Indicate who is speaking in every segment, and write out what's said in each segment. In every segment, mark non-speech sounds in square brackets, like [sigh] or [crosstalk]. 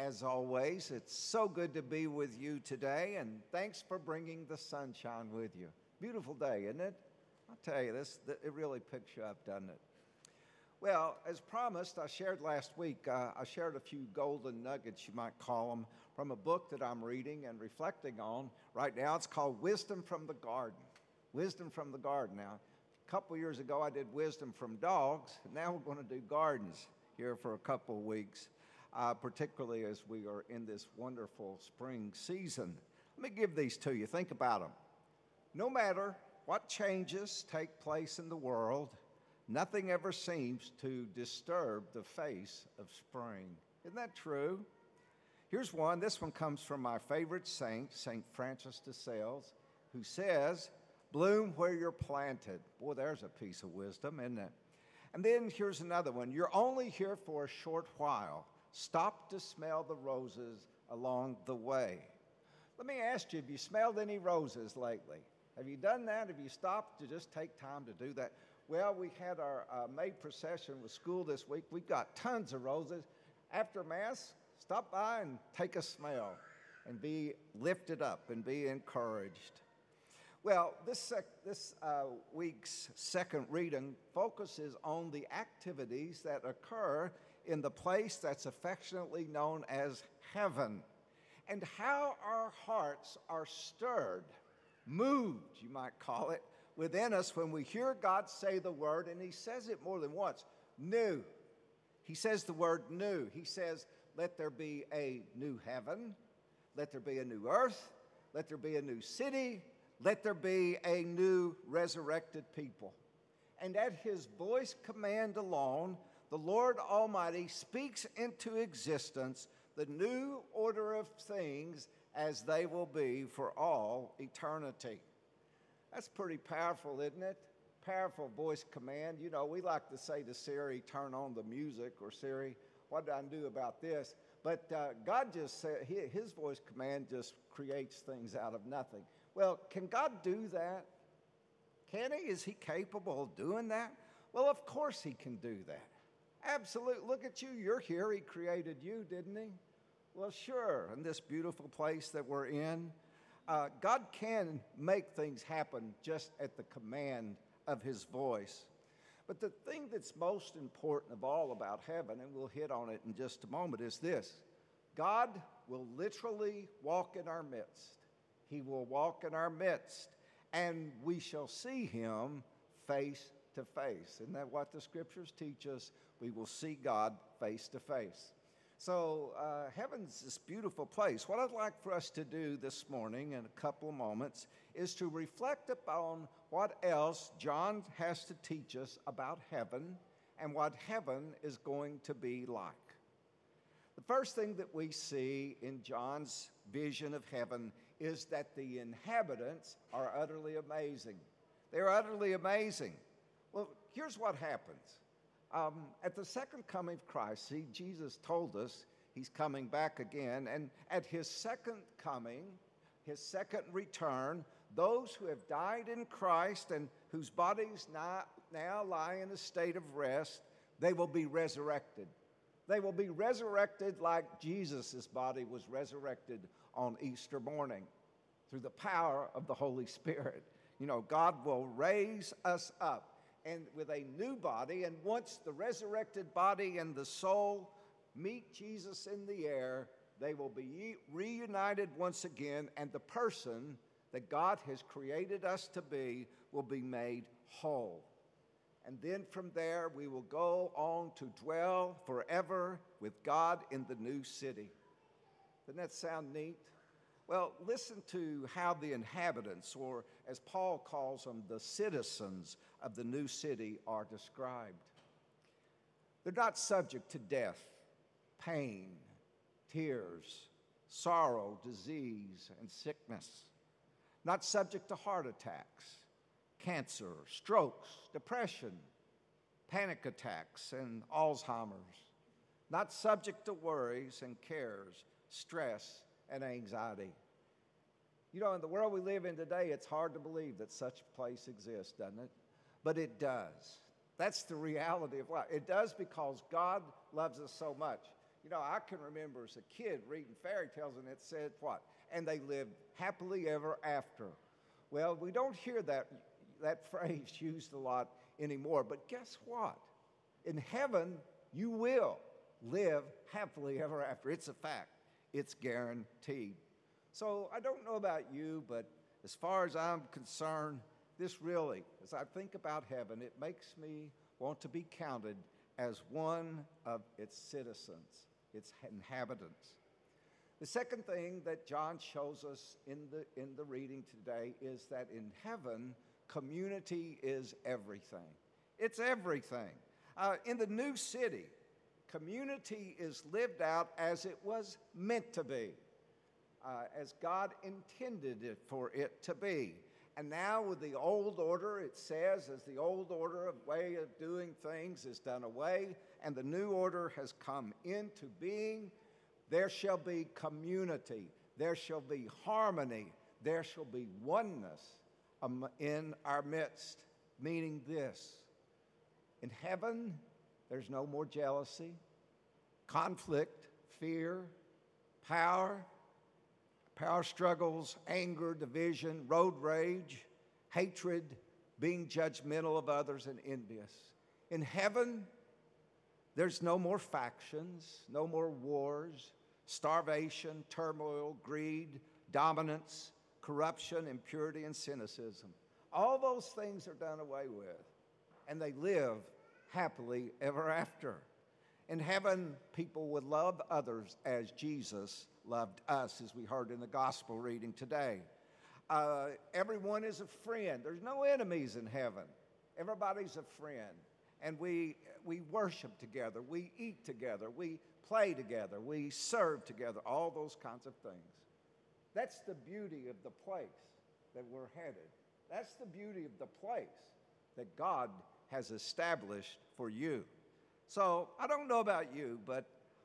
Speaker 1: as always. It's so good to be with you today, and thanks for bringing the sunshine with you. Beautiful day, isn't it? I'll tell you, this it really picks you up, doesn't it? Well, as promised, I shared last week, uh, I shared a few golden nuggets, you might call them, from a book that I'm reading and reflecting on right now. It's called Wisdom from the Garden. Wisdom from the Garden. Now, a couple years ago, I did wisdom from dogs, now we're going to do gardens here for a couple of weeks, uh, particularly as we are in this wonderful spring season. Let me give these to you. Think about them. No matter what changes take place in the world, Nothing ever seems to disturb the face of spring. Isn't that true? Here's one. This one comes from my favorite saint, St. Francis de Sales, who says, Bloom where you're planted. Boy, there's a piece of wisdom, isn't it? And then here's another one. You're only here for a short while. Stop to smell the roses along the way. Let me ask you, have you smelled any roses lately? Have you done that? Have you stopped to just take time to do that? Well, we had our uh, May procession with school this week. We've got tons of roses. After Mass, stop by and take a smell and be lifted up and be encouraged. Well, this, sec- this uh, week's second reading focuses on the activities that occur in the place that's affectionately known as heaven and how our hearts are stirred, moved, you might call it, within us when we hear God say the word, and He says it more than once new. He says the word new. He says, Let there be a new heaven, let there be a new earth, let there be a new city, let there be a new resurrected people. And at His voice command alone, the Lord Almighty speaks into existence the new order of things as they will be for all eternity. That's pretty powerful, isn't it? Powerful voice command. You know, we like to say to Siri, turn on the music, or Siri, what do I do about this? But uh, God just said, His voice command just creates things out of nothing. Well, can God do that? Can He? Is He capable of doing that? Well, of course He can do that. Absolutely. Look at you. You're here. He created you, didn't He? Well, sure. In this beautiful place that we're in, uh, God can make things happen just at the command of His voice. But the thing that's most important of all about heaven, and we'll hit on it in just a moment, is this God will literally walk in our midst. He will walk in our midst, and we shall see Him face to face. Isn't that what the scriptures teach us? We will see God face to face. So, uh, heaven's this beautiful place. What I'd like for us to do this morning in a couple of moments is to reflect upon what else John has to teach us about heaven and what heaven is going to be like. The first thing that we see in John's vision of heaven is that the inhabitants are utterly amazing. They're utterly amazing. Well, here's what happens um, at the second coming of Christ, see, Jesus told us he's coming back again. And at his second coming, his second return, those who have died in Christ and whose bodies now, now lie in a state of rest, they will be resurrected. They will be resurrected like Jesus' body was resurrected on Easter morning through the power of the Holy Spirit. You know, God will raise us up and with a new body. And once the resurrected body and the soul meet Jesus in the air, they will be reunited once again, and the person that God has created us to be will be made whole. And then from there, we will go on to dwell forever with God in the new city. Doesn't that sound neat? Well, listen to how the inhabitants, or as Paul calls them, the citizens of the new city, are described. They're not subject to death, pain, tears, sorrow, disease, and sickness, not subject to heart attacks, cancer, strokes, depression, panic attacks, and Alzheimer's, not subject to worries and cares, stress, and anxiety. You know, in the world we live in today, it's hard to believe that such a place exists, doesn't it? But it does. That's the reality of life. It does because God loves us so much. You know, I can remember as a kid reading fairy tales and it said what? And they lived happily ever after. Well, we don't hear that, that [laughs] phrase used a lot anymore, but guess what? In heaven, you will live happily ever after. It's a fact, it's guaranteed. So I don't know about you, but as far as I'm concerned, this really, as I think about heaven, it makes me want to be counted as one of its citizens, its inhabitants. The second thing that John shows us in the, in the reading today is that in heaven, community is everything. It's everything. Uh, in the new city, community is lived out as it was meant to be, uh, as God intended it for it to be. And now, with the old order, it says, as the old order of way of doing things is done away, and the new order has come into being, there shall be community, there shall be harmony, there shall be oneness in our midst. Meaning this in heaven, there's no more jealousy, conflict, fear, power, power struggles, anger, division, road rage, hatred, being judgmental of others, and envious. In heaven, there's no more factions, no more wars, starvation, turmoil, greed, dominance, corruption, impurity, and cynicism. All those things are done away with, and they live happily ever after. In heaven, people would love others as Jesus loved us, as we heard in the gospel reading today. Uh, everyone is a friend. There's no enemies in heaven. Everybody's a friend. And we, we worship together, we eat together, we play together, we serve together, all those kinds of things. That's the beauty of the place that we're headed. That's the beauty of the place that God has established for you. So I don't know about you, but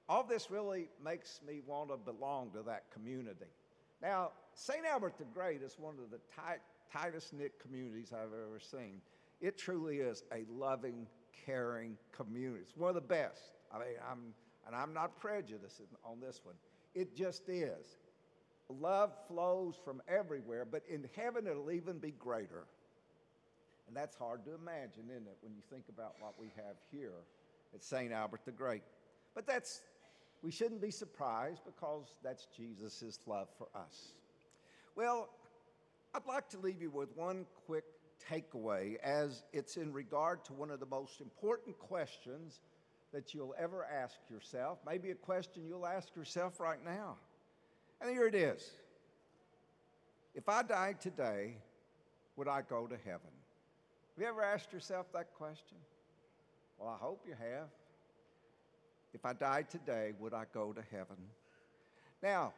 Speaker 1: all this really makes me want to belong to that community. Now, St. Albert the Great is one of the tight, tightest knit communities I've ever seen. It truly is a loving, caring community. It's one of the best. I mean, I'm, and I'm not prejudiced on this one. It just is. Love flows from everywhere, but in heaven it'll even be greater. And that's hard to imagine, isn't it, when you think about what we have here at St. Albert the Great. But that's we shouldn't be surprised because that's Jesus' love for us. Well, I'd like to leave you with one quick takeaway as it's in regard to one of the most important questions that you'll ever ask yourself, maybe a question you'll ask yourself right now. And here it is If I died today, would I go to heaven? Have you ever asked yourself that question? Well, I hope you have. If I died today, would I go to heaven? Now,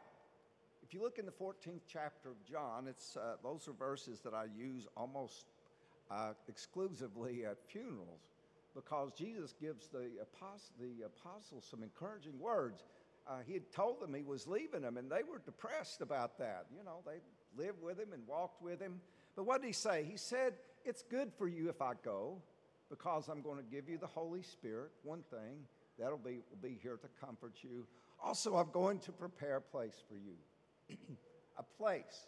Speaker 1: if you look in the 14th chapter of John, it's, uh, those are verses that I use almost uh, exclusively at funerals because Jesus gives the, apost- the apostles some encouraging words. Uh, he had told them he was leaving them, and they were depressed about that. You know, they lived with him and walked with him. But what did he say? He said, It's good for you if I go because I'm going to give you the Holy Spirit, one thing. That'll be, will be here to comfort you. Also, I'm going to prepare a place for you. [clears throat] a place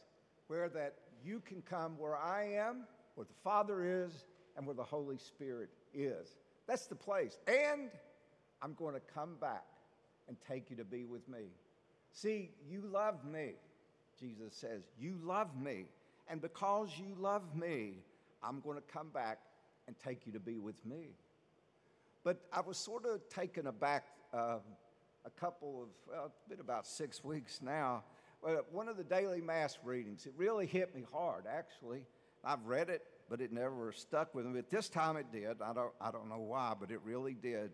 Speaker 1: where that you can come where I am, where the Father is, and where the Holy Spirit is. That's the place. And I'm going to come back and take you to be with me. See, you love me, Jesus says. You love me. And because you love me, I'm going to come back and take you to be with me. But I was sort of taken aback uh, a couple of, well, it's been about six weeks now. But one of the daily mass readings, it really hit me hard, actually. I've read it, but it never stuck with me. But this time it did. I don't, I don't know why, but it really did.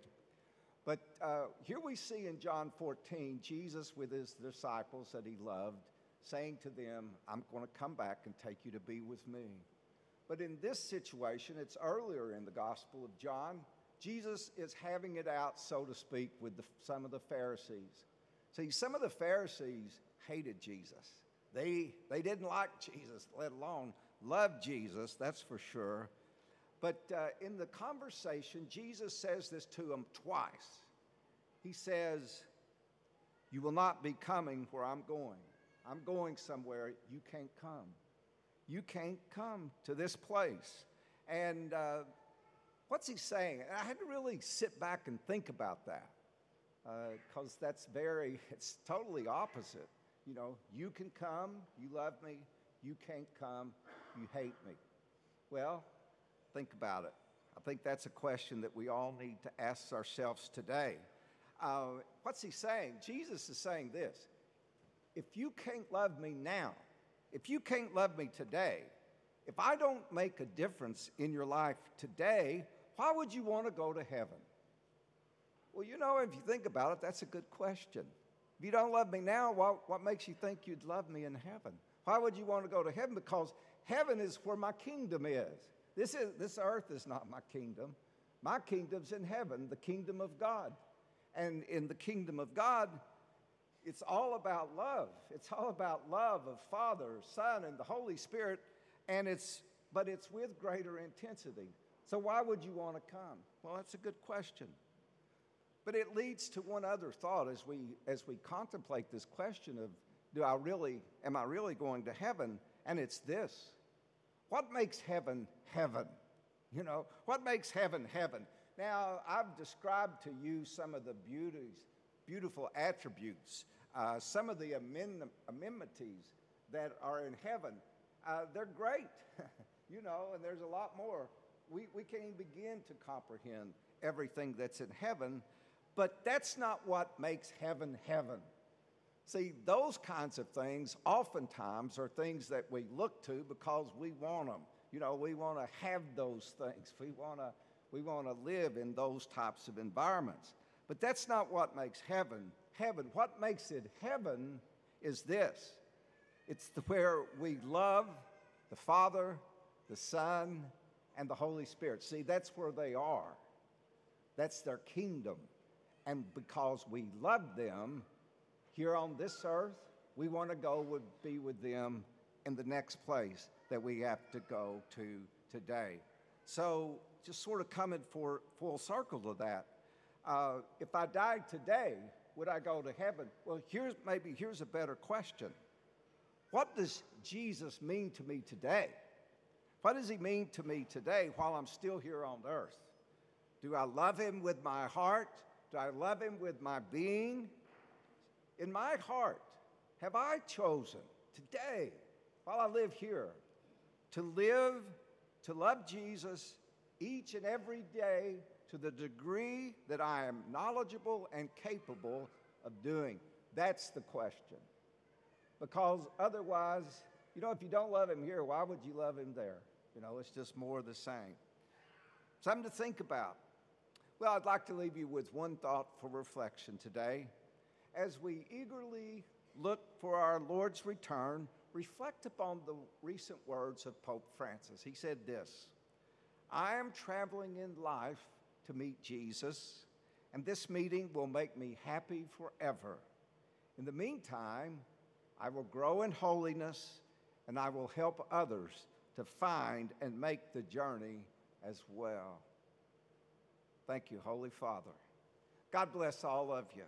Speaker 1: But uh, here we see in John 14, Jesus with his disciples that he loved, saying to them, I'm going to come back and take you to be with me. But in this situation, it's earlier in the Gospel of John, Jesus is having it out, so to speak, with the, some of the Pharisees. See, some of the Pharisees hated Jesus. They, they didn't like Jesus, let alone love Jesus, that's for sure. But uh, in the conversation, Jesus says this to them twice. He says, You will not be coming where I'm going. I'm going somewhere you can't come. You can't come to this place. And uh, what's he saying? I had to really sit back and think about that because uh, that's very, [laughs] it's totally opposite. You know, you can come, you love me, you can't come, you hate me. Well, think about it. I think that's a question that we all need to ask ourselves today. Uh, what's he saying? Jesus is saying this if you can't love me now, if you can't love me today, if I don't make a difference in your life today, why would you want to go to heaven? Well, you know, if you think about it, that's a good question. If you don't love me now, what, what makes you think you'd love me in heaven? Why would you want to go to heaven? Because heaven is where my kingdom is. This, is, this earth is not my kingdom. My kingdom's in heaven, the kingdom of God. And in the kingdom of God, it's all about love. It's all about love of Father, Son, and the Holy Spirit, and it's but it's with greater intensity. So why would you want to come? Well, that's a good question. But it leads to one other thought as we as we contemplate this question of do I really am I really going to heaven? And it's this. What makes heaven heaven? You know, what makes heaven heaven? Now, I've described to you some of the beauties, beautiful attributes, uh, some of the amenities that are in heaven. Uh, they're great, [laughs] you know, and there's a lot more. We, we can't even begin to comprehend everything that's in heaven, but that's not what makes heaven heaven. See, those kinds of things oftentimes are things that we look to because we want them. You know, we want to have those things. We want to we want to live in those types of environments. But that's not what makes heaven heaven. What makes it heaven is this it's the, where we love the Father, the Son, and the Holy Spirit. See, that's where they are. That's their kingdom. And because we love them here on this earth, we want to go would be with them in the next place that we have to go to today. So just sort of coming for full circle to that. Uh, if I died today, would I go to heaven? Well, here's maybe here's a better question. What does Jesus mean to me today? What does he mean to me today while I'm still here on earth? Do I love him with my heart? Do I love him with my being? In my heart, have I chosen today, while I live here, to live, to love Jesus each and every day to the degree that I am knowledgeable and capable of doing? That's the question. Because otherwise, you know, if you don't love him here, why would you love him there? You know, it's just more the same. Something to think about. Well, I'd like to leave you with one thought for reflection today. As we eagerly look for our Lord's return, reflect upon the recent words of Pope Francis. He said this I am traveling in life to meet Jesus, and this meeting will make me happy forever. In the meantime, I will grow in holiness and I will help others to find and make the journey as well. Thank you, Holy Father. God bless all of you.